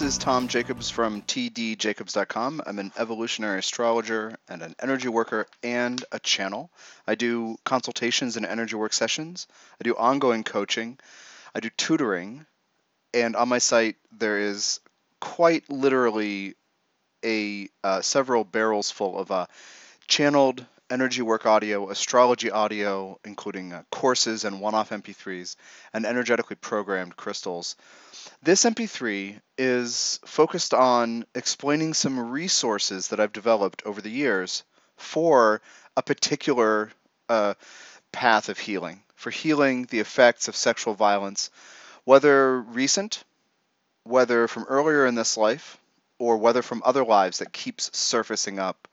This is Tom Jacobs from tdjacobs.com. I'm an evolutionary astrologer and an energy worker and a channel. I do consultations and energy work sessions. I do ongoing coaching. I do tutoring. And on my site, there is quite literally a uh, several barrels full of uh, channeled energy work audio, astrology audio, including uh, courses and one off MP3s, and energetically programmed crystals. This MP3 is focused on explaining some resources that I've developed over the years for a particular uh, path of healing, for healing the effects of sexual violence, whether recent, whether from earlier in this life, or whether from other lives that keeps surfacing up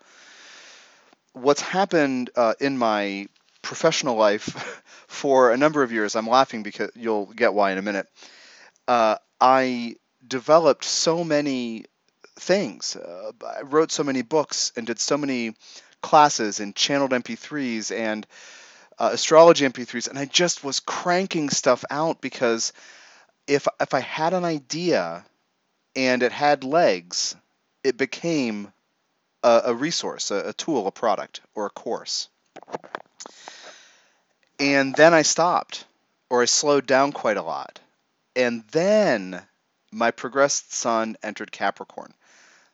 what's happened uh, in my professional life for a number of years, I'm laughing because you'll get why in a minute. Uh, I developed so many things. Uh, I wrote so many books and did so many classes and channeled MP3s and uh, astrology MP3s, and I just was cranking stuff out because if if I had an idea and it had legs, it became a, a resource, a, a tool, a product, or a course. And then I stopped, or I slowed down quite a lot. And then my progressed sun entered Capricorn.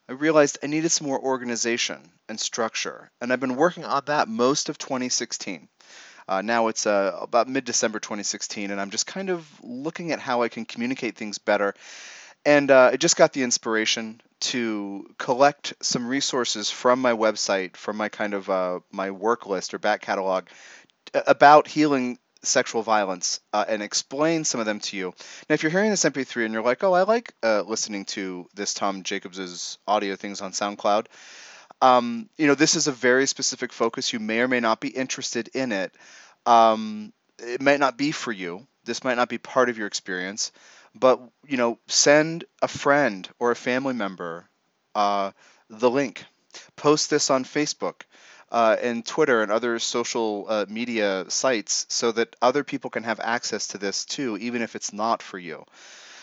I realized I needed some more organization and structure, and I've been working on that most of 2016. Uh, now it's uh, about mid December 2016, and I'm just kind of looking at how I can communicate things better. And uh, I just got the inspiration to collect some resources from my website, from my kind of uh, my work list or back catalog about healing sexual violence uh, and explain some of them to you. Now, if you're hearing this MP3 and you're like, oh, I like uh, listening to this Tom Jacobs's audio things on SoundCloud, um, you know, this is a very specific focus. You may or may not be interested in it. Um, it might not be for you. This might not be part of your experience but you know send a friend or a family member uh, the link post this on facebook uh, and twitter and other social uh, media sites so that other people can have access to this too even if it's not for you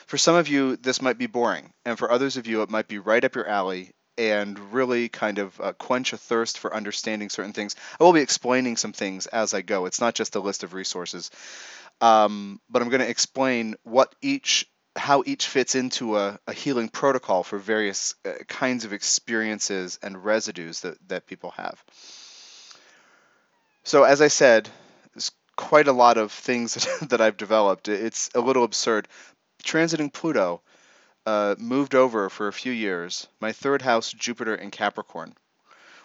for some of you this might be boring and for others of you it might be right up your alley and really kind of uh, quench a thirst for understanding certain things. I will be explaining some things as I go. It's not just a list of resources. Um, but I'm going to explain what each how each fits into a, a healing protocol for various uh, kinds of experiences and residues that, that people have. So, as I said, there's quite a lot of things that, I've developed. It's a little absurd. Transiting Pluto uh, moved over for a few years, my third house, Jupiter in Capricorn,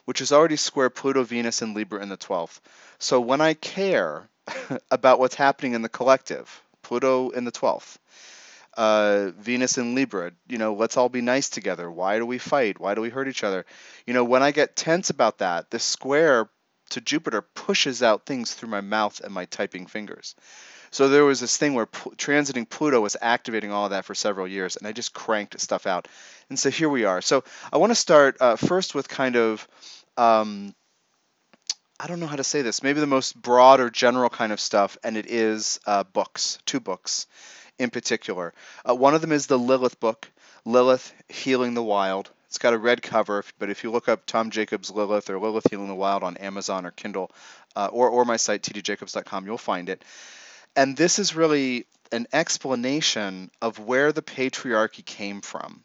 which is already square Pluto, Venus, and Libra in the 12th. So, when I care, about what's happening in the collective. Pluto in the 12th. Uh, Venus in Libra, you know, let's all be nice together. Why do we fight? Why do we hurt each other? You know, when I get tense about that, the square to Jupiter pushes out things through my mouth and my typing fingers. So there was this thing where transiting Pluto was activating all of that for several years, and I just cranked stuff out. And so here we are. So I want to start uh, first with kind of um, I don't know how to say this, maybe the most broad or general kind of stuff, and it is uh, books, two books in particular. Uh, one of them is the Lilith book, Lilith Healing the Wild. It's got a red cover, but if you look up Tom Jacobs Lilith or Lilith Healing the Wild on Amazon or Kindle uh, or, or my site, tdjacobs.com, you'll find it. And this is really an explanation of where the patriarchy came from,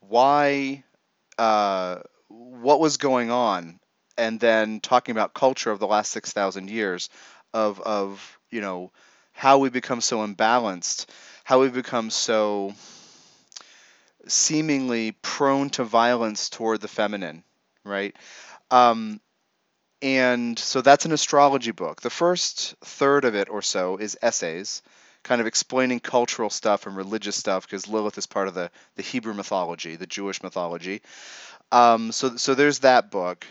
why, uh, what was going on and then talking about culture of the last 6,000 years of, of, you know, how we become so imbalanced, how we become so seemingly prone to violence toward the feminine, right? Um, and so that's an astrology book. The first third of it or so is essays, kind of explaining cultural stuff and religious stuff, because Lilith is part of the, the Hebrew mythology, the Jewish mythology. Um, so, so there's that book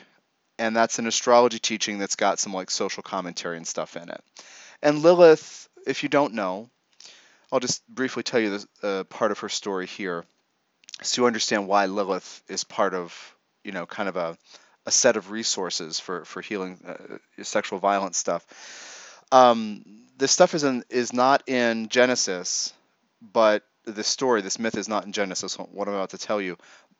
and that's an astrology teaching that's got some like social commentary and stuff in it. And Lilith, if you don't know, I'll just briefly tell you this uh, part of her story here, so you understand why Lilith is part of, you know, kind of a, a set of resources for for healing uh, sexual violence stuff. Um, this stuff is in, is not in Genesis, but this story, this myth is not in Genesis, what I'm about to tell you,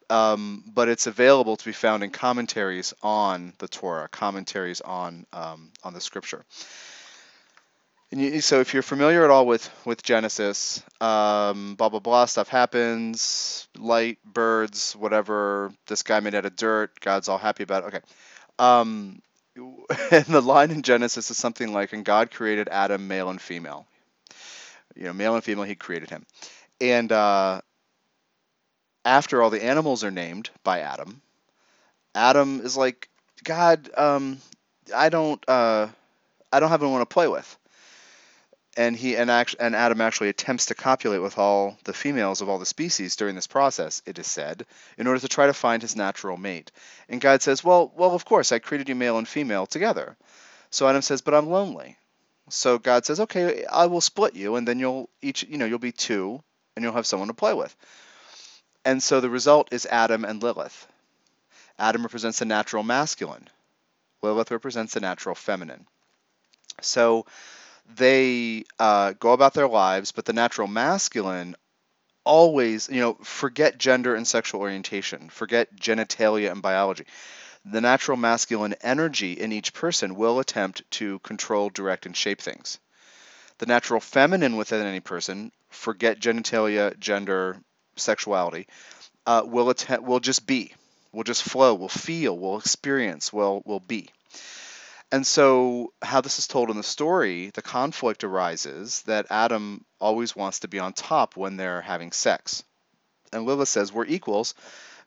um, but it's available to be found in commentaries on the Torah, commentaries on um, on the Scripture. And you, so, if you're familiar at all with with Genesis, um, blah blah blah stuff happens, light, birds, whatever. This guy made out of dirt. God's all happy about it. Okay. Um, and the line in Genesis is something like, "And God created Adam, male and female." You know, male and female, He created him. And uh, after all the animals are named by Adam, Adam is like, God, um, I don't, uh, I don't have anyone to play with. And he and, act, and Adam actually attempts to copulate with all the females of all the species during this process. It is said, in order to try to find his natural mate. And God says, "Well, well, of course, I created you male and female together." So Adam says, "But I'm lonely." So God says, "Okay, I will split you, and then you'll each, you know, you'll be two, and you'll have someone to play with." And so the result is Adam and Lilith. Adam represents the natural masculine, Lilith represents the natural feminine. So they uh, go about their lives, but the natural masculine always, you know, forget gender and sexual orientation, forget genitalia and biology. The natural masculine energy in each person will attempt to control, direct, and shape things. The natural feminine within any person, forget genitalia, gender, sexuality uh, will attend, will just be, will just flow, will feel, will experience, will will be. And so, how this is told in the story, the conflict arises that Adam always wants to be on top when they're having sex. And Lilith says, We're equals,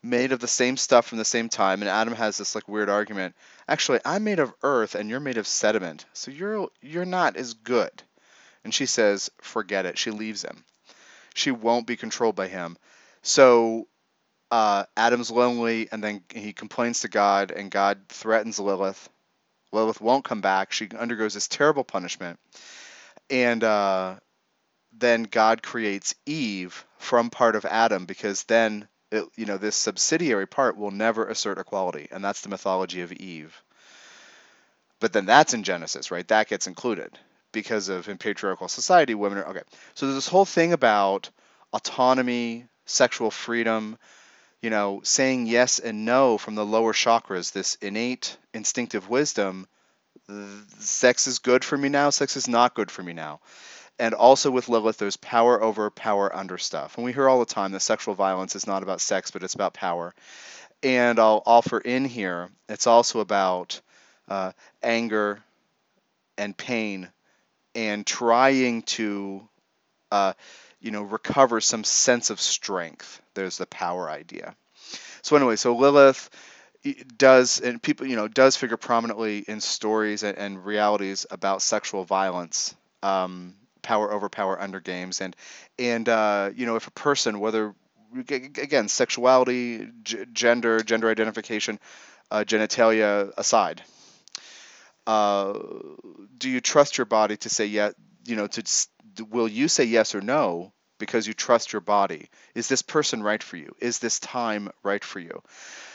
made of the same stuff from the same time. And Adam has this like weird argument. Actually, I'm made of earth and you're made of sediment. So you're you're not as good. And she says, Forget it. She leaves him she won't be controlled by him. So uh, Adam's lonely, and then he complains to God, and God threatens Lilith. Lilith won't come back. She undergoes this terrible punishment, and uh, then God creates Eve from part of Adam, because then it, you know this subsidiary part will never assert equality, and that's the mythology of Eve. But then that's in Genesis, right? That gets included because of in patriarchal society, women are okay. So there's this whole thing about autonomy, sexual freedom, you know, saying yes and no from the lower chakras, this innate instinctive wisdom. Sex is good for me now, sex is not good for me now. And also with Lilith, there's power over, power under stuff. And we hear all the time that sexual violence is not about sex, but it's about power. And I'll offer in here, it's also about uh, anger and pain and trying to uh, you know recover some sense of strength. There's the power idea. So anyway so lilith does and people you know does figure prominently in stories and, and realities about sexual violence um, power over power under games. And and uh, you know if a person whether again sexuality g- gender gender identification uh, genitalia aside uh, do you trust your body to say yes? You know, to will you say yes or no because you trust your body? Is this person right for you? Is this time right for you?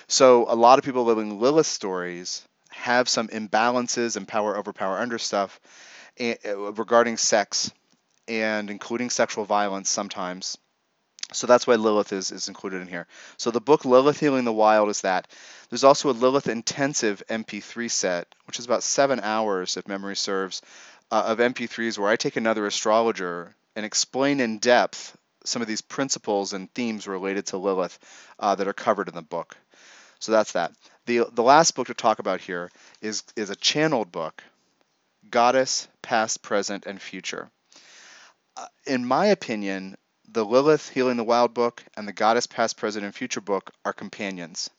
So a lot of people living Lilith stories have some imbalances and power over power under stuff eh, eh, regarding sex and including sexual violence sometimes so that's why Lilith is, is included in here. So the book Lilith Healing the Wild is that. There's also a Lilith intensive MP3 set, which is about seven hours, if memory serves, uh, of MP3s where I take another astrologer and explain in depth some of these principles and themes related to Lilith uh, that are covered in the book. So that's that. The, the last book to talk about here is, is a channeled book, Goddess, Past, Present, and Future. Uh, in my opinion, the Lilith Healing the Wild book and the Goddess Past, Present, and Future book are companions.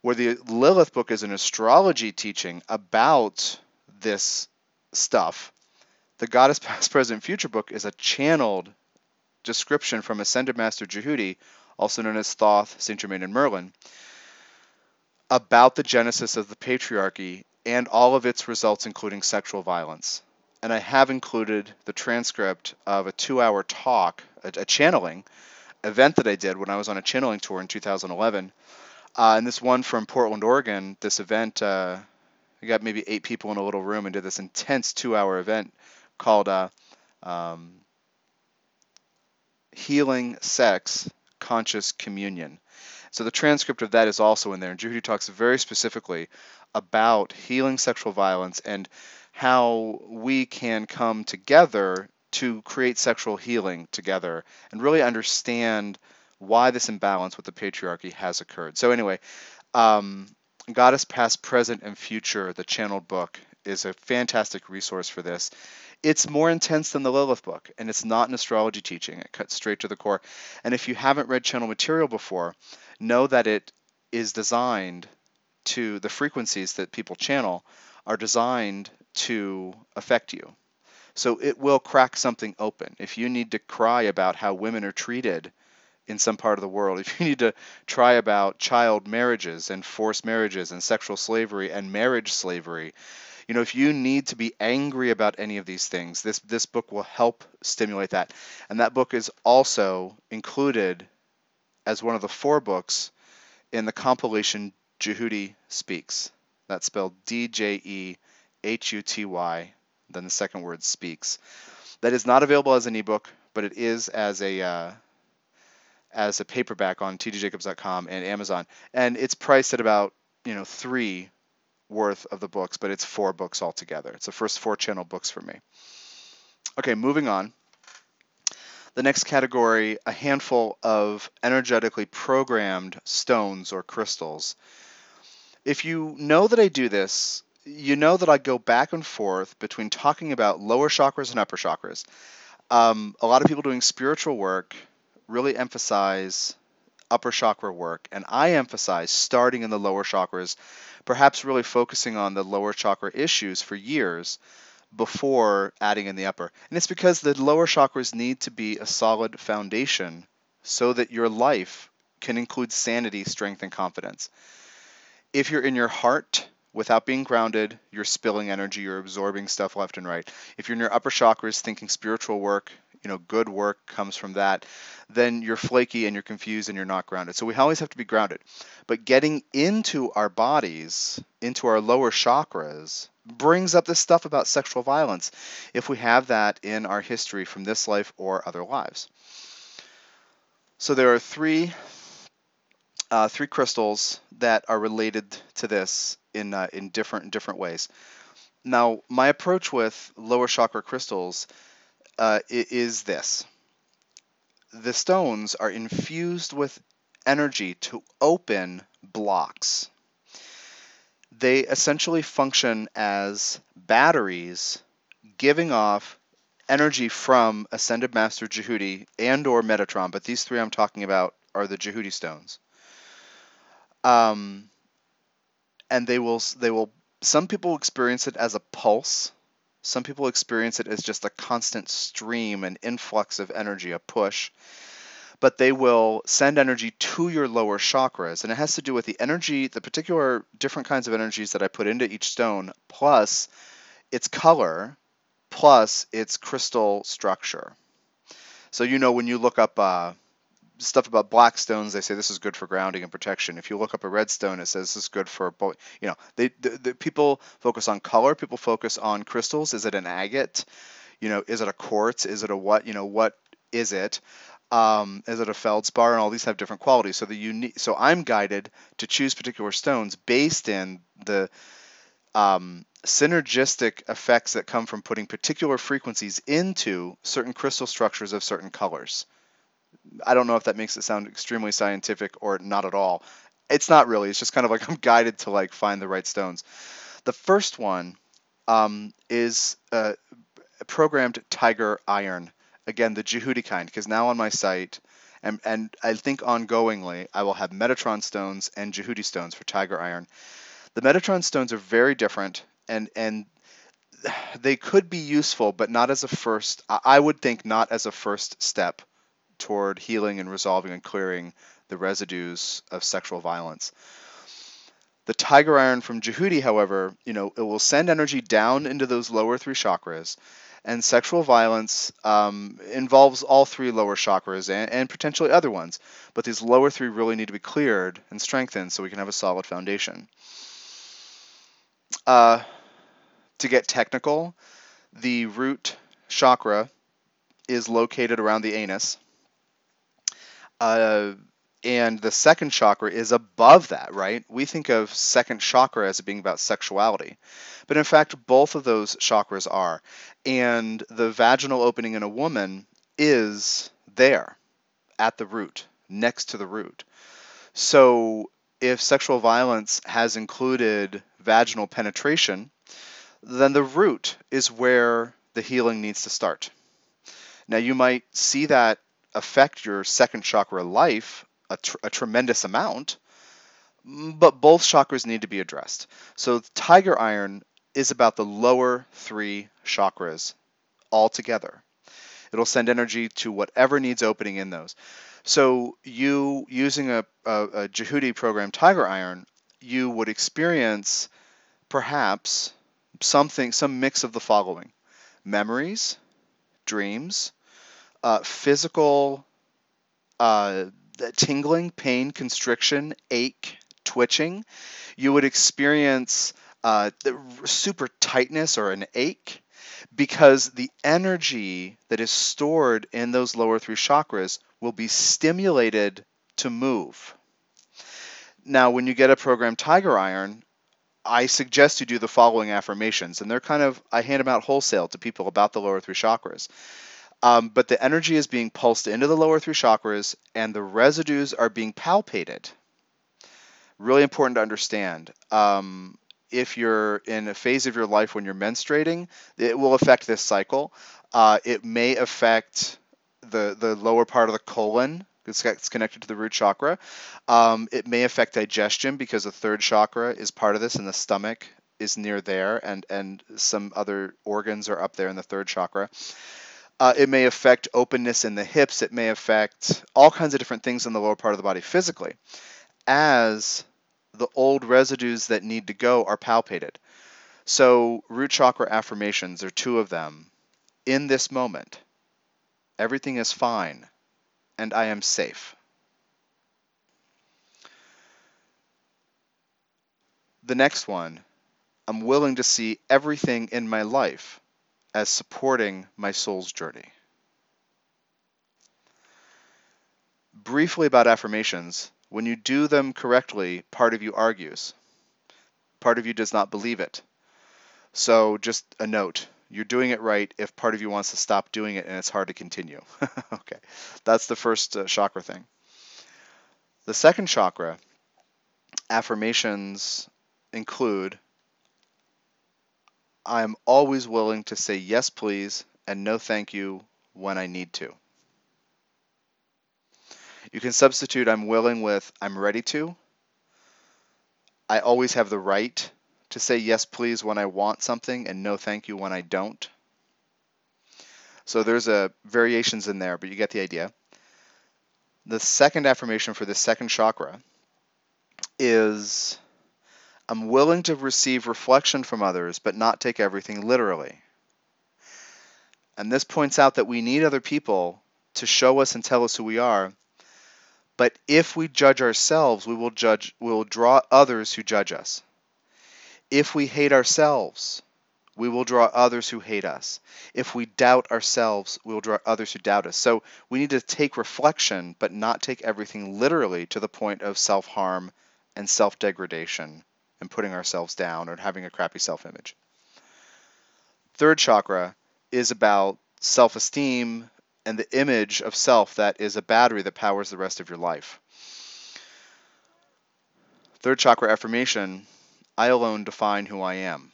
Where the Lilith book is an astrology teaching about this stuff, the Goddess Past, Present, and Future book is a channeled description from Ascended Master Djehuti, also known as Thoth, Saint Germain, and Merlin, about the genesis of the patriarchy and all of its results, including sexual violence and I have included the transcript of a two-hour talk, a, a, channeling event that I did when I was on a channeling tour in 2011. Uh, and this one from Portland, Oregon, this event, uh, got maybe eight people in a little room and did this intense two-hour event called uh, um, healing sex conscious communion. So the transcript of that is also in there. And Djehuti talks very specifically about healing sexual violence and how we can come together to create sexual healing together and really understand why this imbalance with the patriarchy has occurred. So anyway, um, Goddess Past, Present, and Future, the channeled book, is a fantastic resource for this. It's more intense than the Lilith book, and it's not an astrology teaching. It cuts straight to the core. And if you haven't read channel material before, know that it is designed to, the frequencies that people channel are designed to affect you. So it will crack something open. If you need to cry about how women are treated in some part of the world, if you need to try about child marriages and forced marriages and sexual slavery and marriage slavery, you know, if you need to be angry about any of these things, this this book will help stimulate that. And that book is also included as one of the four books in the compilation Djehuti Speaks. That's spelled D J E H U T Y, then the second word speaks. That is not available as an ebook, but it is as a uh, as a paperback on tdjacobs.com and Amazon, and it's priced at about you know three worth of the books, but it's four books altogether. It's the first four channel books for me. Okay, moving on. The next category, a handful of energetically programmed stones or crystals. If you know that I do this, you know that I go back and forth between talking about lower chakras and upper chakras. Um, a lot of people doing spiritual work really emphasize upper chakra work, and I emphasize starting in the lower chakras perhaps really focusing on the lower chakra issues for years before adding in the upper. And it's because the lower chakras need to be a solid foundation so that your life can include sanity, strength, and confidence. If you're in your heart without being grounded, you're spilling energy, you're absorbing stuff left and right. If you're in your upper chakras thinking spiritual work, you know, good work comes from that, then you're flaky and you're confused and you're not grounded. So we always have to be grounded. But getting into our bodies, into our lower chakras, brings up this stuff about sexual violence if we have that in our history from this life or other lives. So there are three uh, three crystals that are related to this in uh, in different different ways. Now, my approach with lower chakra crystals uh, is this the stones are infused with energy to open blocks. They essentially function as batteries giving off energy from Ascended Master Djehuti and or Metatron, but these three I'm talking about are the Djehuti stones. Um, and they will they will some people experience it as a pulse some people experience it as just a constant stream, an influx of energy, a push. But they will send energy to your lower chakras. And it has to do with the energy, the particular different kinds of energies that I put into each stone, plus its color, plus its crystal structure. So, you know, when you look up uh, stuff about black stones, they say this is good for grounding and protection. If you look up a red stone, it says this is good for. You know, they the, the people focus on color. People focus on crystals. Is it an agate? You know, is it a quartz? Is it a what? You know, what is it? Um, is it a feldspar? And all these have different qualities. So the unique. So I'm guided to choose particular stones based in the um, synergistic effects that come from putting particular frequencies into certain crystal structures of certain colors. I don't know if that makes it sound extremely scientific or not at all. It's not really. It's just kind of like I'm guided to like find the right stones. The first one um, is uh, programmed Tiger Iron. Again, the Djehuti kind, because now on my site, and, and I think ongoingly, I will have Metatron stones and Djehuti stones for Tiger Iron. The Metatron stones are very different, and and they could be useful, but not as a first. I would think not as a first step toward healing and resolving and clearing the residues of sexual violence. The tiger iron from Djehuti, however, you know, it will send energy down into those lower three chakras, and sexual violence um, involves all three lower chakras and, and, potentially other ones. But these lower three really need to be cleared and strengthened so we can have a solid foundation. Uh, to get technical, the root chakra is located around the anus Uh, and the second chakra is above that, right? We think of second chakra as being about sexuality. But in fact, both of those chakras are. And the vaginal opening in a woman is there at the root, next to the root. So if sexual violence has included vaginal penetration, then the root is where the healing needs to start. Now, you might see that affect your second chakra life a, tr- a tremendous amount, but both chakras need to be addressed. So, tiger iron is about the lower three chakras altogether. It'll send energy to whatever needs opening in those. So, you using a, a, a Djehuti program, Tiger Iron, you would experience perhaps something, some mix of the following memories, dreams, uh, physical uh, tingling, pain, constriction, ache, twitching. You would experience uh, the super tightness or an ache because the energy that is stored in those lower three chakras will be stimulated to move. Now, when you get a program Tiger Iron, I suggest you do the following affirmations, and they're kind of, I hand them out wholesale to people about the lower three chakras. Um, but the energy is being pulsed into the lower three chakras, and the residues are being palpated. Really important to understand. Um, if you're in a phase of your life when you're menstruating, it will affect this cycle. Uh, it may affect the the lower part of the colon. It's, connected to the root chakra. Um, it may affect digestion because the third chakra is part of this, and the stomach is near there, and and some other organs are up there in the third chakra. Uh, it may affect openness in the hips. It may affect all kinds of different things in the lower part of the body physically as the old residues that need to go are palpated. So, root chakra affirmations are two of them. In this moment, everything is fine and I am safe. The next one, I'm willing to see everything in my life as supporting my soul's journey. Briefly about affirmations when you do them correctly, part of you argues, part of you does not believe it. So, just a note you're doing it right if part of you wants to stop doing it and it's hard to continue. okay, that's the first uh, chakra thing. The second chakra, affirmations include I'm always willing to say yes, please, and no thank you when I need to. You can substitute I'm willing with I'm ready to. I always have the right to say yes, please when I want something and no thank you when I don't. So there's a variations in there, but you get the idea. The second affirmation for the second chakra is I'm willing to receive reflection from others, but not take everything literally. And this points out that we need other people to show us and tell us who we are. But if we judge ourselves, we will judge we will draw others who judge us. If we hate ourselves, we will draw others who hate us. If we doubt ourselves, we will draw others who doubt us. So we need to take reflection, but not take everything literally to the point of self harm and self degradation and putting ourselves down or having a crappy self image. Third chakra is about self esteem and the image of self that is a battery that powers the rest of your life. Third chakra affirmation I alone define who I am.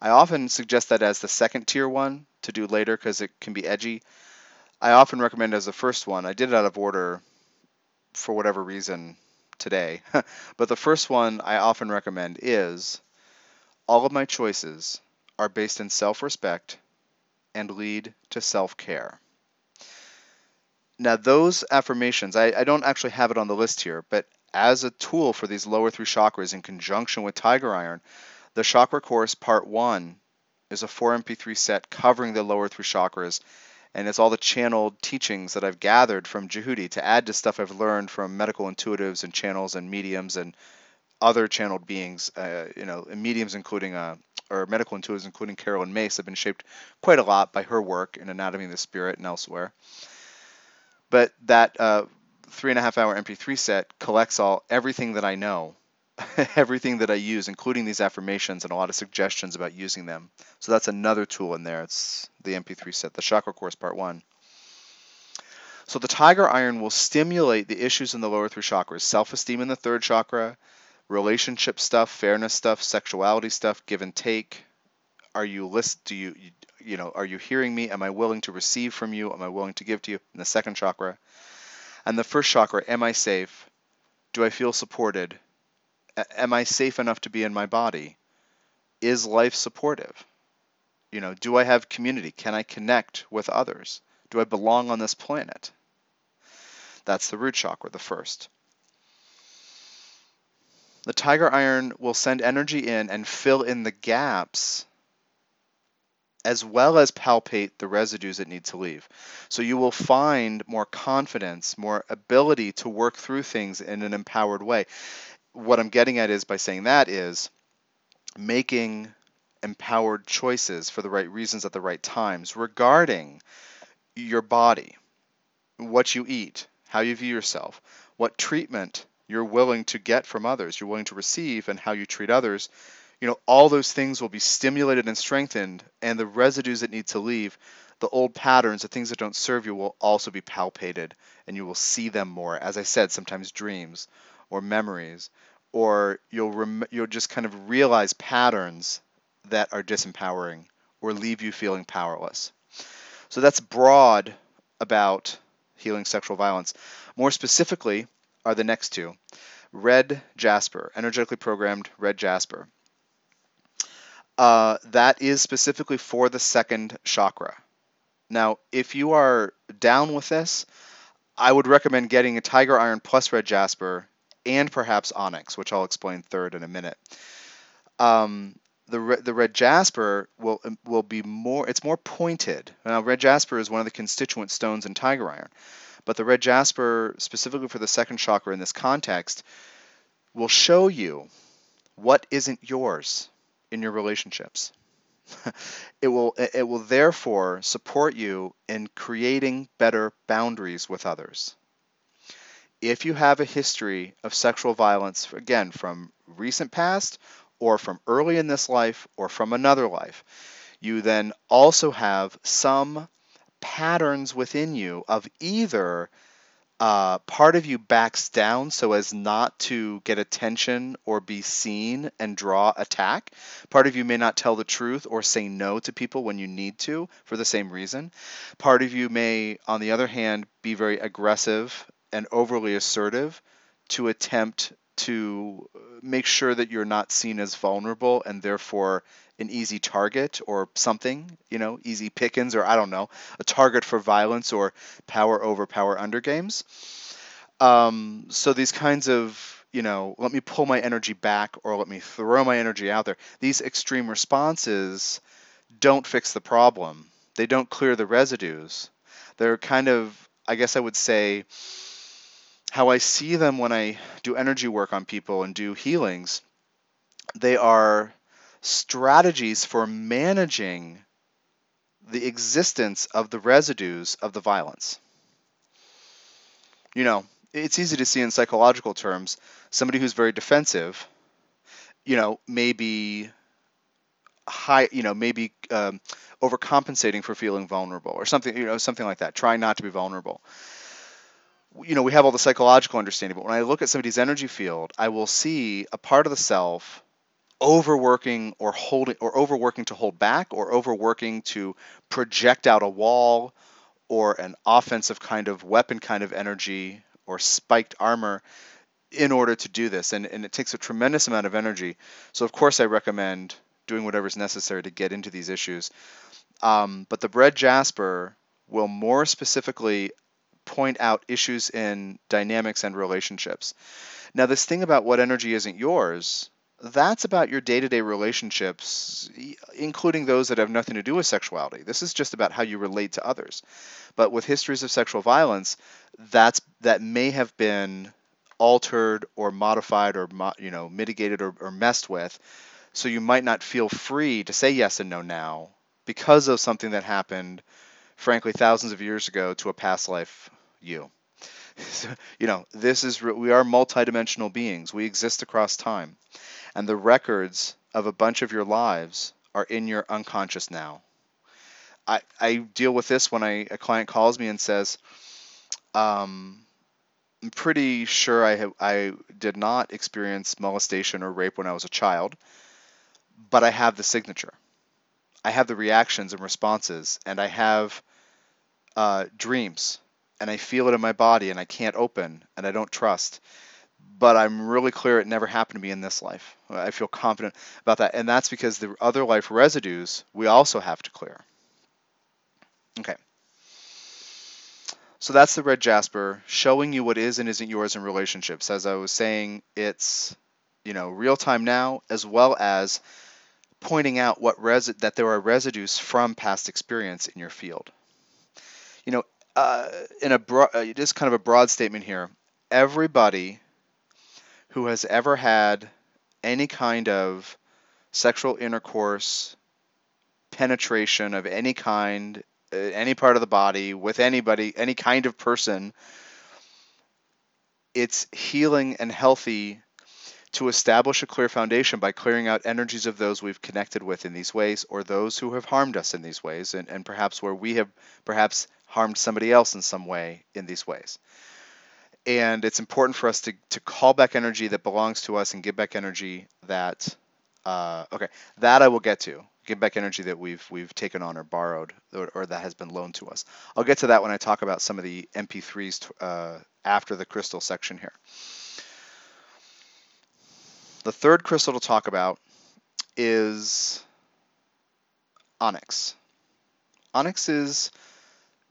I often suggest that as the second tier one to do later because it can be edgy. I often recommend as the first one. I did it out of order for whatever reason today. but the first one I often recommend is all of my choices are based in self respect and lead to self care. Now, those affirmations, I, I, don't actually have it on the list here, but as a tool for these lower three chakras in conjunction with Tiger Iron, the Chakra Course Part 1 is a 4 MP3 set covering the lower three chakras and it's all the channeled teachings that I've gathered from Djehuti to add to stuff I've learned from medical intuitives and channels and mediums and other channeled beings, uh, you know, mediums including uh, or medical intuitives including Caroline Myss have been shaped quite a lot by her work in Anatomy of the Spirit and elsewhere. But that uh, three and a half hour MP3 set collects all everything that I know, everything that I use, including these affirmations and a lot of suggestions about using them. So that's another tool in there. It's the MP3 set, the Chakra Course Part One. So the Tiger Iron will stimulate the issues in the lower three chakras: self-esteem in the third chakra, relationship stuff, fairness stuff, sexuality stuff, give and take. Are you list? Do you, you know? Are you hearing me? Am I willing to receive from you? Am I willing to give to you? In the second chakra, and the first chakra, am I safe? Do I feel supported? Am I safe enough to be in my body? Is life supportive? You know, do I have community? Can I connect with others? Do I belong on this planet? That's the root chakra, the first. The tiger iron will send energy in and fill in the gaps as well as palpate the residues that need to leave. So you will find more confidence, more ability to work through things in an empowered way. What I'm getting at is by saying that is making empowered choices for the right reasons at the right times regarding your body, what you eat, how you view yourself, what treatment you're willing to get from others, you're willing to receive, and how you treat others, you know, all those things will be stimulated and strengthened, and the residues that need to leave, the old patterns, the things that don't serve you, will also be palpated, and you will see them more. As I said, sometimes dreams or memories, or you'll rem- you'll just kind of realize patterns that are disempowering or leave you feeling powerless. So that's broad about healing sexual violence. More specifically, are the next two red jasper, energetically programmed red jasper. Uh, that is specifically for the second chakra. Now, if you are down with this, I would recommend getting a tiger iron plus red jasper and perhaps onyx, which I'll explain third in a minute. Um, the red, the red jasper will will be more it's more pointed. Now red jasper is one of the constituent stones in tiger iron. But the red jasper, specifically for the second chakra in this context, will show you what isn't yours in your relationships. it will it will therefore support you in creating better boundaries with others. If you have a history of sexual violence again from recent past or from early in this life or from another life, you then also have some patterns within you of either uh, part of you backs down so as not to get attention or be seen and draw attack. Part of you may not tell the truth or say no to people when you need to for the same reason. Part of you may, on the other hand, be very aggressive and overly assertive to attempt to make sure that you're not seen as vulnerable and therefore an easy target or something, you know, easy pickings or I don't know, a target for violence or power over power under games. Um, so these kinds of, you know, let me pull my energy back or let me throw my energy out there. These extreme responses don't fix the problem. They don't clear the residues. They're kind of, I guess I would say, how I see them when I do energy work on people and do healings. They are strategies for managing the existence of the residues of the violence. You know, it's easy to see in psychological terms somebody who's very defensive, you know, maybe high, you know, maybe um, overcompensating for feeling vulnerable or something, you know, something like that, trying not to be vulnerable. You know, we have all the psychological understanding, but when I look at somebody's energy field, I will see a part of the self overworking or holding or overworking to hold back or overworking to project out a wall or an offensive kind of weapon kind of energy or spiked armor in order to do this. And, and it takes a tremendous amount of energy. So of course i recommend doing whatever's necessary to get into these issues. Um, but the red jasper will more specifically point out issues in dynamics and relationships. Now this thing about what energy isn't yours that's about your day-to-day relationships including those that have nothing to do with sexuality. This is just about how you relate to others. But with histories of sexual violence that's that may have been altered or modified or you know mitigated or, or messed with. So you might not feel free to say yes and no now because of something that happened frankly thousands of years ago to a past life you. you know, this is we are multidimensional beings. We exist across time, and the records of a bunch of your lives are in your unconscious now. I, I deal with this when I, a client calls me and says, um, I'm pretty sure I, have, I did not experience molestation or rape when I was a child, but I have the signature. I have the reactions and responses, and I have uh, dreams, and I feel it in my body, and I can't open, and I don't trust. But I'm really clear it never happened to me in this life. I feel confident about that, and that's because the other life residues we also have to clear. Okay. So that's the red jasper showing you what is and isn't yours in relationships. As I was saying, it's you know real time now as well as pointing out what resi- that there are residues from past experience in your field. You know, uh, in a broad, uh, just kind of a broad statement here. Everybody who has ever had any kind of sexual intercourse, penetration of any kind, uh, any part of the body with anybody, any kind of person, it's healing and healthy to establish a clear foundation by clearing out energies of those we've connected with in these ways or those who have harmed us in these ways and, and perhaps where we have perhaps harmed somebody else in some way in these ways. And it's important for us to, to call back energy that belongs to us and give back energy that uh, okay that i will get to give back energy that we've we've taken on or borrowed or, or, that has been loaned to us. I'll get to that when i talk about some of the mp3s uh, after the crystal section here. The third crystal to talk about is onyx. Onyx is,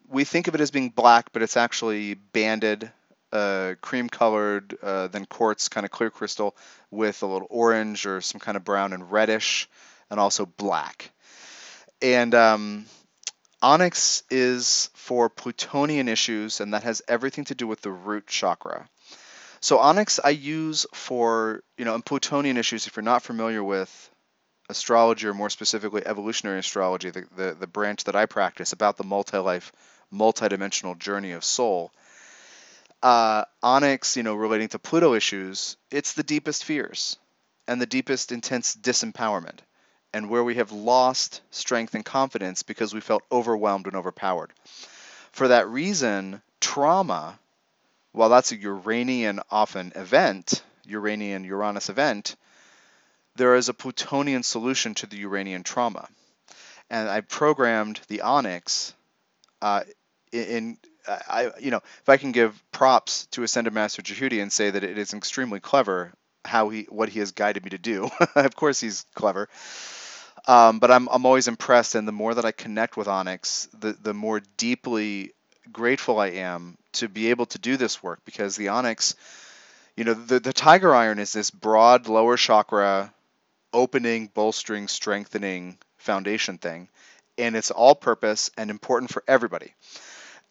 we think of it as being black, but it's actually banded, uh, cream colored, uh, then quartz, kind of clear crystal with a little orange or some kind of brown and reddish, and also black. And um, onyx is for Plutonian issues, and that has everything to do with the root chakra. So Onyx I use for, you know, in Plutonian issues, if you're not familiar with astrology or more specifically evolutionary astrology, the, the, the branch that I practice about the multi-life, multi-dimensional journey of soul, uh, Onyx, you know, relating to Pluto issues, it's the deepest fears and the deepest intense disempowerment and where we have lost strength and confidence because we felt overwhelmed and overpowered. For that reason, trauma while that's a Uranian often event, Uranian Uranus event, there is a Plutonian solution to the Uranian trauma. And I programmed the Onyx uh, in, I, you know, if I can give props to Ascended Master Djehuti and say that it is extremely clever how he, what he has guided me to do. of course, he's clever. Um, but I'm, I'm always impressed, and the more that I connect with Onyx, the, the more deeply grateful I am to be able to do this work because the onyx, you know, the, the tiger iron is this broad lower chakra opening, bolstering, strengthening foundation thing. And it's all purpose and important for everybody.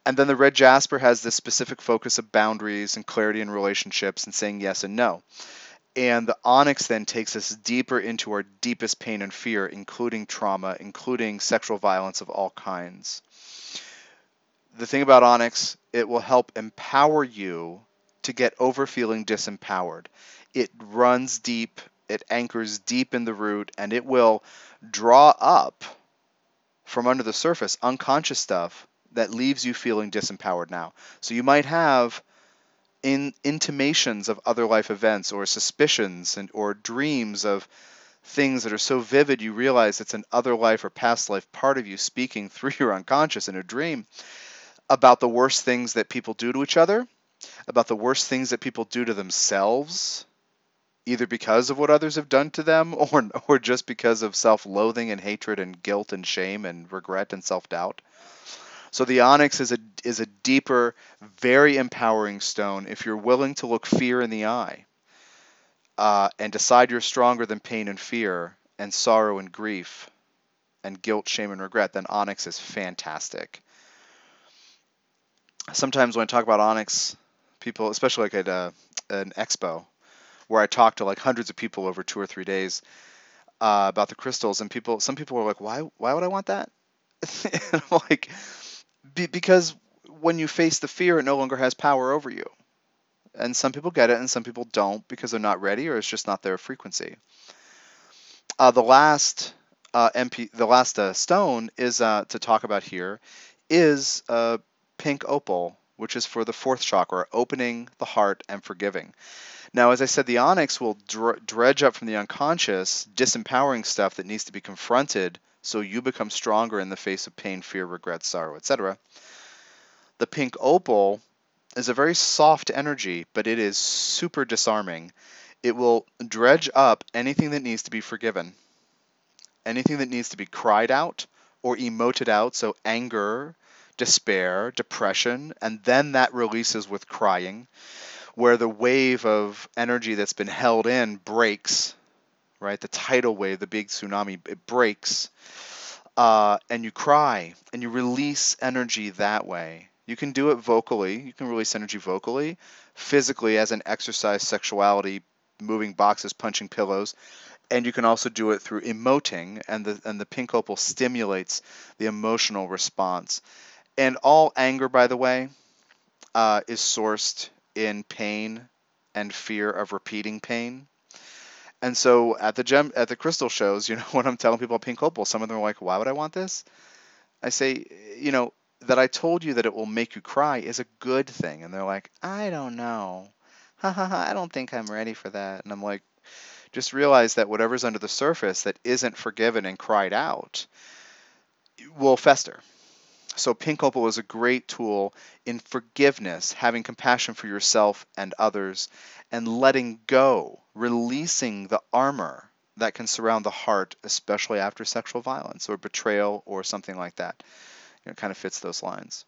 And then the red jasper has this specific focus of boundaries and clarity in relationships and saying yes and no. And the onyx then takes us deeper into our deepest pain and fear, including trauma, including sexual violence of all kinds the thing about Onyx, it will help empower you to get over feeling disempowered. It runs deep, it anchors deep in the root, and it will draw up from under the surface unconscious stuff that leaves you feeling disempowered now. So you might have in intimations of other life events or suspicions and or dreams of things that are so vivid you realize it's an other life or past life part of you speaking through your unconscious in a dream about the worst things that people do to each other, about the worst things that people do to themselves, either because of what others have done to them or or just because of self-loathing and hatred and guilt and shame and regret and self-doubt. So the onyx is a is a deeper, very empowering stone if you're willing to look fear in the eye uh, and decide you're stronger than pain and fear and sorrow and grief and guilt, shame, and regret. Then onyx is fantastic sometimes when I talk about Onyx, people, especially like at uh, an expo, where I talk to like hundreds of people over two or three days uh, about the crystals, and people, some people are like, "Why? Why would I want that?" like, be, because when you face the fear, it no longer has power over you. And some people get it and some people don't because they're not ready or it's just not their frequency. Uh, the last uh, MP, the last uh, stone is uh, to talk about here is uh, pink opal, which is for the fourth chakra, opening the heart and forgiving. Now, as I said, the onyx will dr- dredge up from the unconscious, disempowering stuff that needs to be confronted so you become stronger in the face of pain, fear, regret, sorrow, etc. The pink opal is a very soft energy, but it is super disarming. It will dredge up anything that needs to be forgiven, anything that needs to be cried out or emoted out, so anger, despair, depression, and then that releases with crying where the wave of energy that's been held in breaks, right? The tidal wave, the big tsunami, it breaks, uh, and you cry and you release energy that way. You can do it vocally. You can release energy vocally, physically as an exercise, sexuality, moving boxes, punching pillows, and you can also do it through emoting, and the and the pink opal stimulates the emotional response. And all anger, by the way, uh, is sourced in pain and fear of repeating pain. And so at the gem at the crystal shows, you know, when I'm telling people pink opal, some of them are like, "Why would I want this?" I say, you know, that I told you that it will make you cry is a good thing, and they're like, "I don't know, ha ha ha, I don't think I'm ready for that." And I'm like, just realize that whatever's under the surface that isn't forgiven and cried out will fester. So Pink Opal is a great tool in forgiveness, having compassion for yourself and others, and letting go, releasing the armor that can surround the heart, especially after sexual violence or betrayal or something like that. You know, it kind of fits those lines.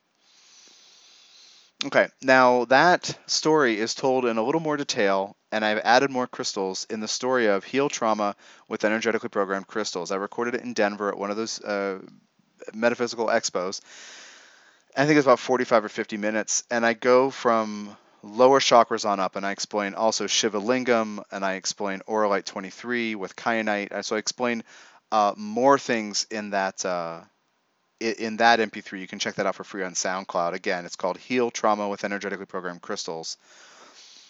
Okay, now that story is told in a little more detail, and I've added more crystals in the story of Heal Trauma with Energetically Programmed Crystals. I recorded it in Denver at one of those uh, metaphysical expos. I think it's about 45 or 50 minutes, and I go from lower chakras on up, and I explain also Shiva Lingam, and I explain Auralite 23 with Kyanite. So I explain uh, more things in that uh, in that MP3. You can check that out for free on SoundCloud. Again, it's called Heal Trauma with Energetically Programmed Crystals.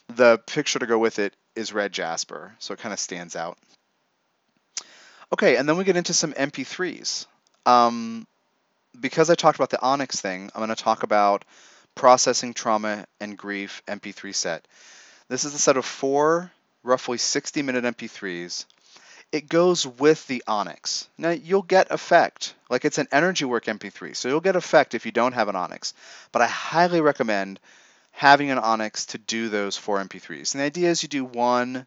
The picture to go with it is red jasper, so it kind of stands out. Okay, and then we get into some MP3s. Um, because I talked about the Onyx thing, I'm going to talk about Processing Trauma and Grief MP3 set. This is a set of four roughly 60 minute MP3s. It goes with the Onyx. Now, you'll get effect, like it's an energy work MP3, so you'll get effect if you don't have an Onyx. But I highly recommend having an Onyx to do those four MP3s. And the idea is you do one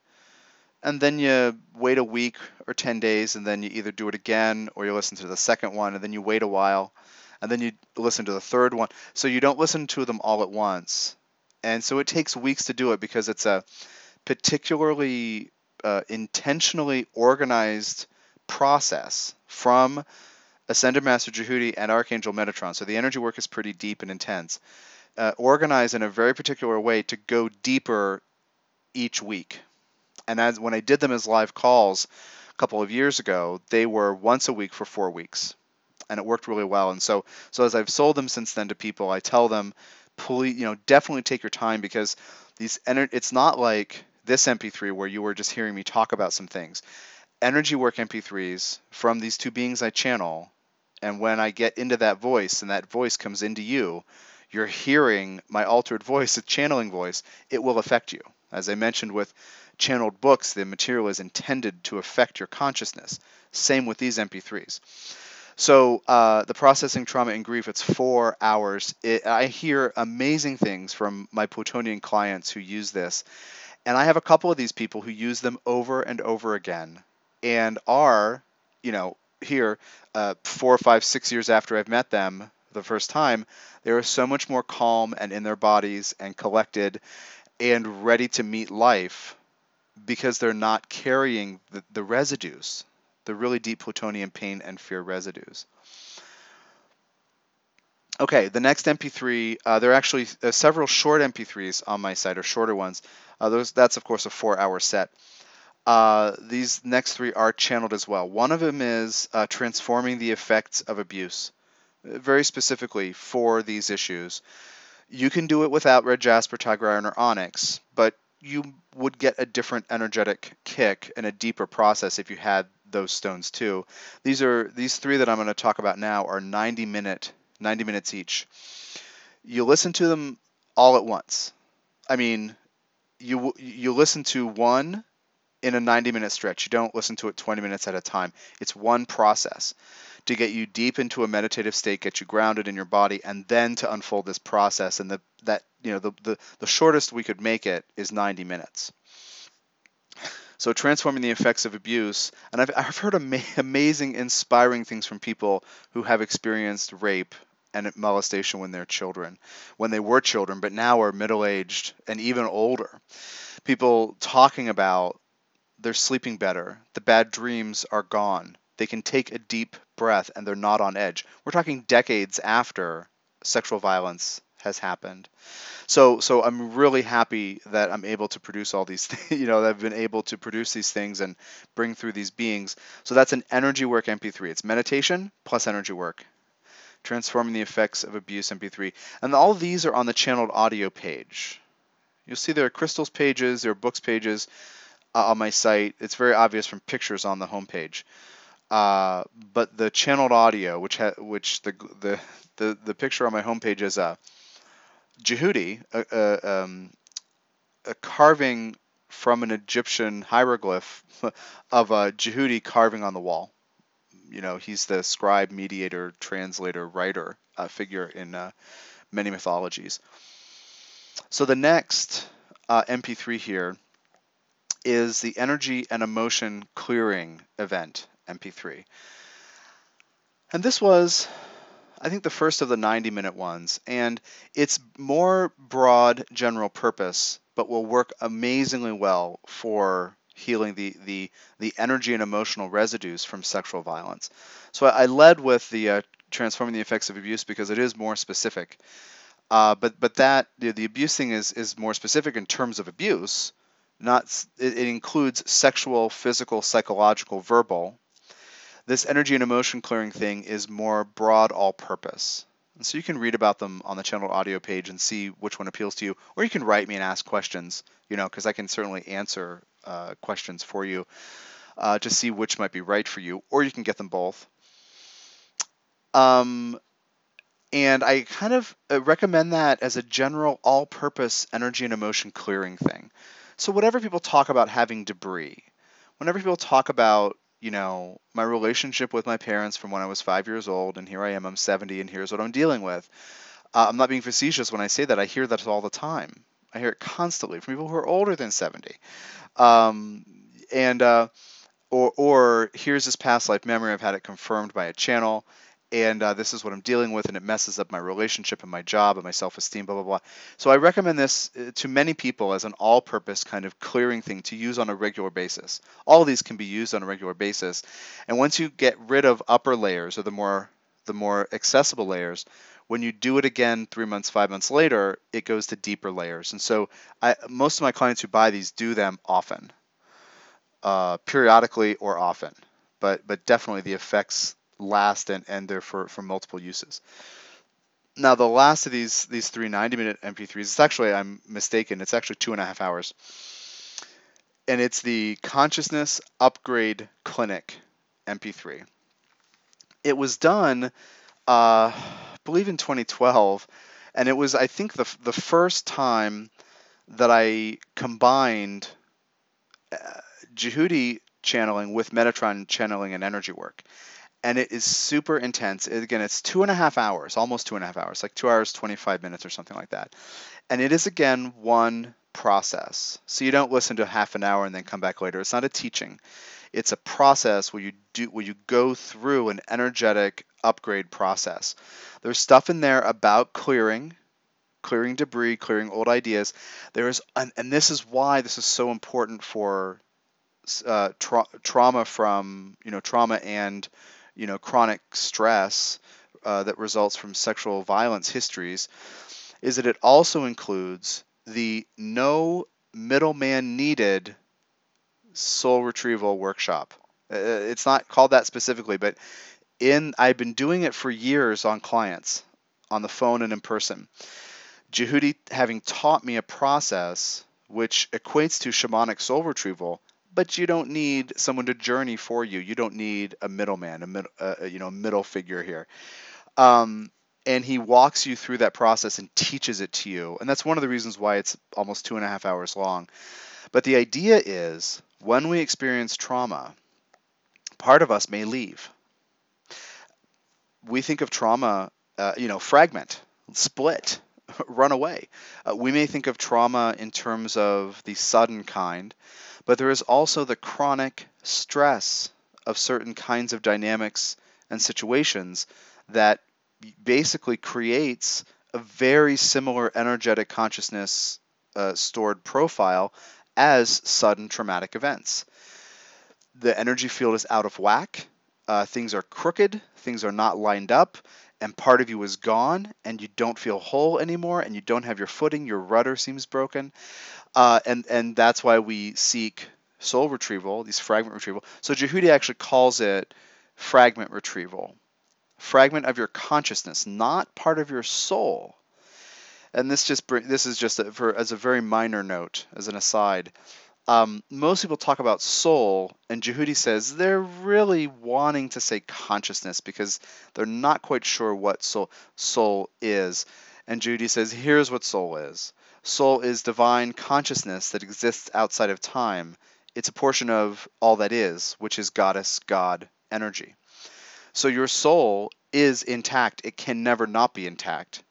and then you wait a week or 10 days and then you either do it again or you listen to the second one and then you wait a while and then you listen to the third one. So you don't listen to them all at once. And so it takes weeks to do it because it's a particularly uh, intentionally organized process from ascended master Djehuti and archangel metatron. So the energy work is pretty deep and intense. Uh, organized in a very particular way to go deeper each week and as when I did them as live calls a couple of years ago, they were once a week for four weeks, and it worked really well. And so, so as I've sold them since then to people, I tell them, please, you know, definitely take your time because these ener- it's not like this MP3 where you were just hearing me talk about some things. Energy work MP3s from these two beings I channel, and when I get into that voice and that voice comes into you, you're hearing my altered voice, a channeling voice, it will affect you. As I mentioned with channeled books, the material is intended to affect your consciousness. Same with these MP3s. So uh, the processing trauma and grief, it's four hours. It, I hear amazing things from my Plutonian clients who use this. And I have a couple of these people who use them over and over again and are, you know, here uh, four, five, six years after I've met them the first time, they are so much more calm and in their bodies and collected and ready to meet life because they're not carrying the, the residues, the really deep Plutonian pain and fear residues. Okay, the next MP3, uh, there are actually uh, several short MP3s on my site, or shorter ones. Uh, those, that's, of course, a four-hour set. Uh, these next three are channeled as well. One of them is uh, transforming the effects of abuse uh, very specifically for these issues. You can do it without red jasper, tiger iron, or onyx, but you would get a different energetic kick and a deeper process if you had those stones too. These are these three that I'm going to talk about now are 90 minute 90 minutes each. You listen to them all at once. I mean, you you listen to one in a 90 minute stretch. You don't listen to it 20 minutes at a time. It's one process to get you deep into a meditative state, get you grounded in your body, and then to unfold this process. And the that you know the the, the shortest we could make it is 90 minutes. So transforming the effects of abuse, and I've, I've heard ama- amazing, inspiring things from people who have experienced rape and molestation when they're children, when they were children, but now are middle-aged and even older. People talking about they're sleeping better, the bad dreams are gone, they can take a deep breath and they're not on edge. We're talking decades after sexual violence has happened. So so I'm really happy that I'm able to produce all these things, you know, that I've been able to produce these things and bring through these beings. So that's an energy work MP3. It's meditation plus energy work. Transforming the effects of abuse MP3. And all these are on the channeled audio page. You'll see there are crystals pages, there are books pages uh, on my site. It's very obvious from pictures on the homepage. Uh, but the channeled audio, which ha- which the, the the the picture on my homepage is a Djehuti, a, a, um, a carving from an Egyptian hieroglyph of a Djehuti carving on the wall. You know, he's the scribe, mediator, translator, writer uh, figure in uh, many mythologies. So the next uh, MP3 here is the energy and emotion clearing event, MP3. And this was I think the first of the 90 minute ones, and it's more broad general purpose, but will work amazingly well for healing the, the, the energy and emotional residues from sexual violence. So I led with the uh, transforming the effects of abuse because it is more specific. Uh, but but that the, the abuse thing is is more specific in terms of abuse. Not it, it includes sexual, physical, psychological, verbal, this energy and emotion clearing thing is more broad all purpose. And so you can read about them on the channel audio page and see which one appeals to you, or you can write me and ask questions, you know, because I can certainly answer uh, questions for you uh, to see which might be right for you, or you can get them both. Um, and I kind of uh, recommend that as a general all purpose energy and emotion clearing thing. So, whatever people talk about having debris, whenever people talk about you know, my relationship with my parents from when I was five years old, and here I am, I'm 70, and here's what I'm dealing with. Uh, I'm not being facetious when I say that. I hear that all the time. I hear it constantly from people who are older than 70. Um, and, uh, or, or here's this past life memory. I've had it confirmed by a channel and uh, this is what I'm dealing with, and it messes up my relationship and my job and my self esteem, blah, blah, blah. So I recommend this uh, to many people as an all purpose kind of clearing thing to use on a regular basis. All these can be used on a regular basis. And once you get rid of upper layers or the more the more accessible layers, when you do it again three months, five months later, it goes to deeper layers. And so I, most of my clients who buy these do them often, uh, periodically or often. But, but definitely the effects last and, and they're for, for multiple uses. Now the last of these these three 90 minute MP3s, it's actually I'm mistaken, it's actually two and a half hours. And it's the Consciousness Upgrade Clinic MP3. It was done, uh, I believe in 2012, and it was I think the the first time that I combined uh, Djehuti channeling with Metatron channeling and energy work and it is super intense. Again, it's two and a half hours, almost two and a half hours, like two hours, 25 minutes or something like that. And it is, again, one process. So you don't listen to half an hour and then come back later. It's not a teaching. It's a process where you do where you go through an energetic upgrade process. There's stuff in there about clearing, clearing debris, clearing old ideas. There is, and, and this is why this is so important for uh, tra- trauma from you know trauma and you know, chronic stress uh, that results from sexual violence histories, is that it also includes the no middleman needed soul retrieval workshop. Uh, it's not called that specifically, but in I've been doing it for years on clients, on the phone and in person. Djehuti having taught me a process which equates to shamanic soul retrieval, but you don't need someone to journey for you. You don't need a middleman, a mid, uh, you know, middle figure here. Um, and he walks you through that process and teaches it to you. And that's one of the reasons why it's almost two and a half hours long. But the idea is when we experience trauma, part of us may leave. We think of trauma, uh, you know, fragment, split, run away. Uh, we may think of trauma in terms of the sudden kind, but there is also the chronic stress of certain kinds of dynamics and situations that basically creates a very similar energetic consciousness uh, stored profile as sudden traumatic events. The energy field is out of whack, uh, things are crooked, things are not lined up, and part of you is gone, and you don't feel whole anymore, and you don't have your footing, your rudder seems broken, uh, and and that's why we seek soul retrieval, these fragment retrieval. So Djehuti actually calls it fragment retrieval fragment of your consciousness, not part of your soul. And this just this is just a, for as a very minor note, as an aside. Um, most people talk about soul, and Djehuti says they're really wanting to say consciousness because they're not quite sure what soul soul is. And Djehuti says, here's what soul is. Soul is divine consciousness that exists outside of time. It's a portion of all that is, which is goddess, God, energy. So your soul is intact. It can never not be intact.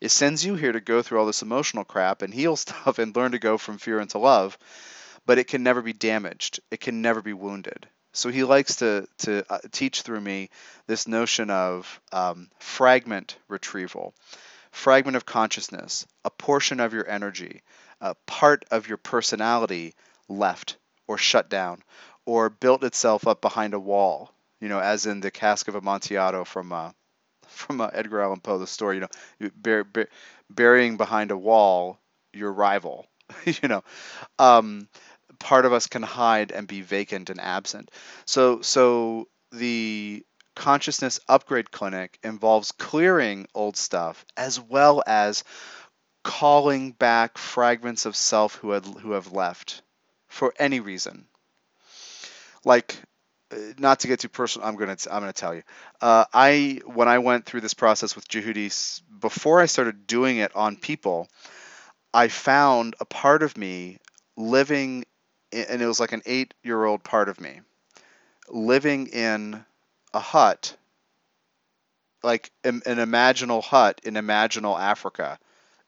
It sends you here to go through all this emotional crap and heal stuff and learn to go from fear into love, but it can never be damaged. It can never be wounded. So he likes to, to uh, teach through me this notion of um, fragment retrieval, fragment of consciousness, a portion of your energy, a part of your personality left or shut down or built itself up behind a wall you know, as in the cask of Amontillado from uh, from uh, Edgar Allan Poe, the story, you know, bur- bur- burying behind a wall your rival, you know. Um, part of us can hide and be vacant and absent. So, so the consciousness upgrade clinic involves clearing old stuff as well as calling back fragments of self who had who have left for any reason. Like not to get too personal, I'm gonna I'm gonna tell you. Uh, I when I went through this process with Djehuti, before I started doing it on people, I found a part of me living, in, and it was like an eight-year-old part of me, living in a hut, like an, imaginal hut in imaginal Africa,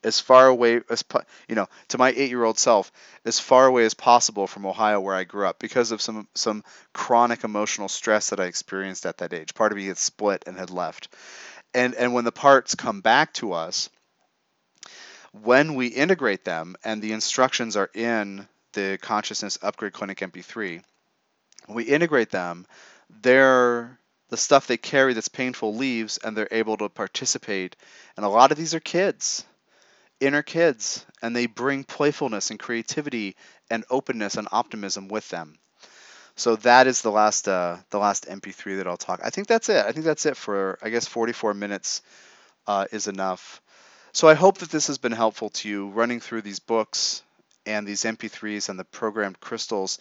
as far away as you know to my eight-year-old self as far away as possible from ohio where i grew up because of some some chronic emotional stress that i experienced at that age. Part of me had split and had left. And and when the parts come back to us when we integrate them and the instructions are in the consciousness upgrade clinic mp3 when we integrate them they're the stuff they carry that's painful leaves and they're able to participate and a lot of these are kids inner kids and they bring playfulness and creativity and openness and optimism with them. So that is the last uh, the last MP3 that I'll talk. I think that's it. I think that's it for I guess 44 minutes uh, is enough. So I hope that this has been helpful to you running through these books and these MP3s and the programmed crystals.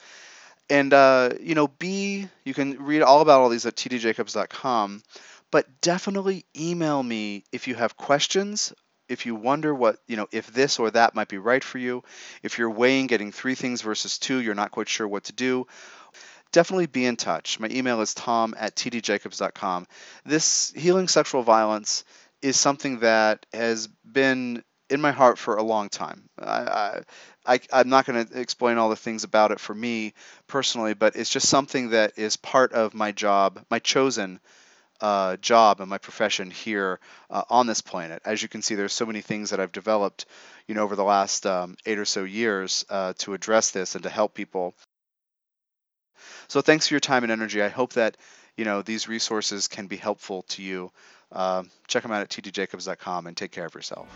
And uh, you know, B you can read all about all these at tdjacobs.com. But definitely email me if you have questions if you wonder what, you know, if this or that might be right for you, if you're weighing getting three things versus two, you're not quite sure what to do, definitely be in touch. My email is tom at tdjacobs.com. This healing sexual violence is something that has been in my heart for a long time. I, I, am not going to explain all the things about it for me personally, but it's just something that is part of my job, my chosen uh, job and my profession here uh, on this planet. As you can see, there's so many things that I've developed, you know, over the last um, eight or so years uh, to address this and to help people. So thanks for your time and energy. I hope that you know these resources can be helpful to you. Um, check them out at tdjacobs.com and take care of yourself.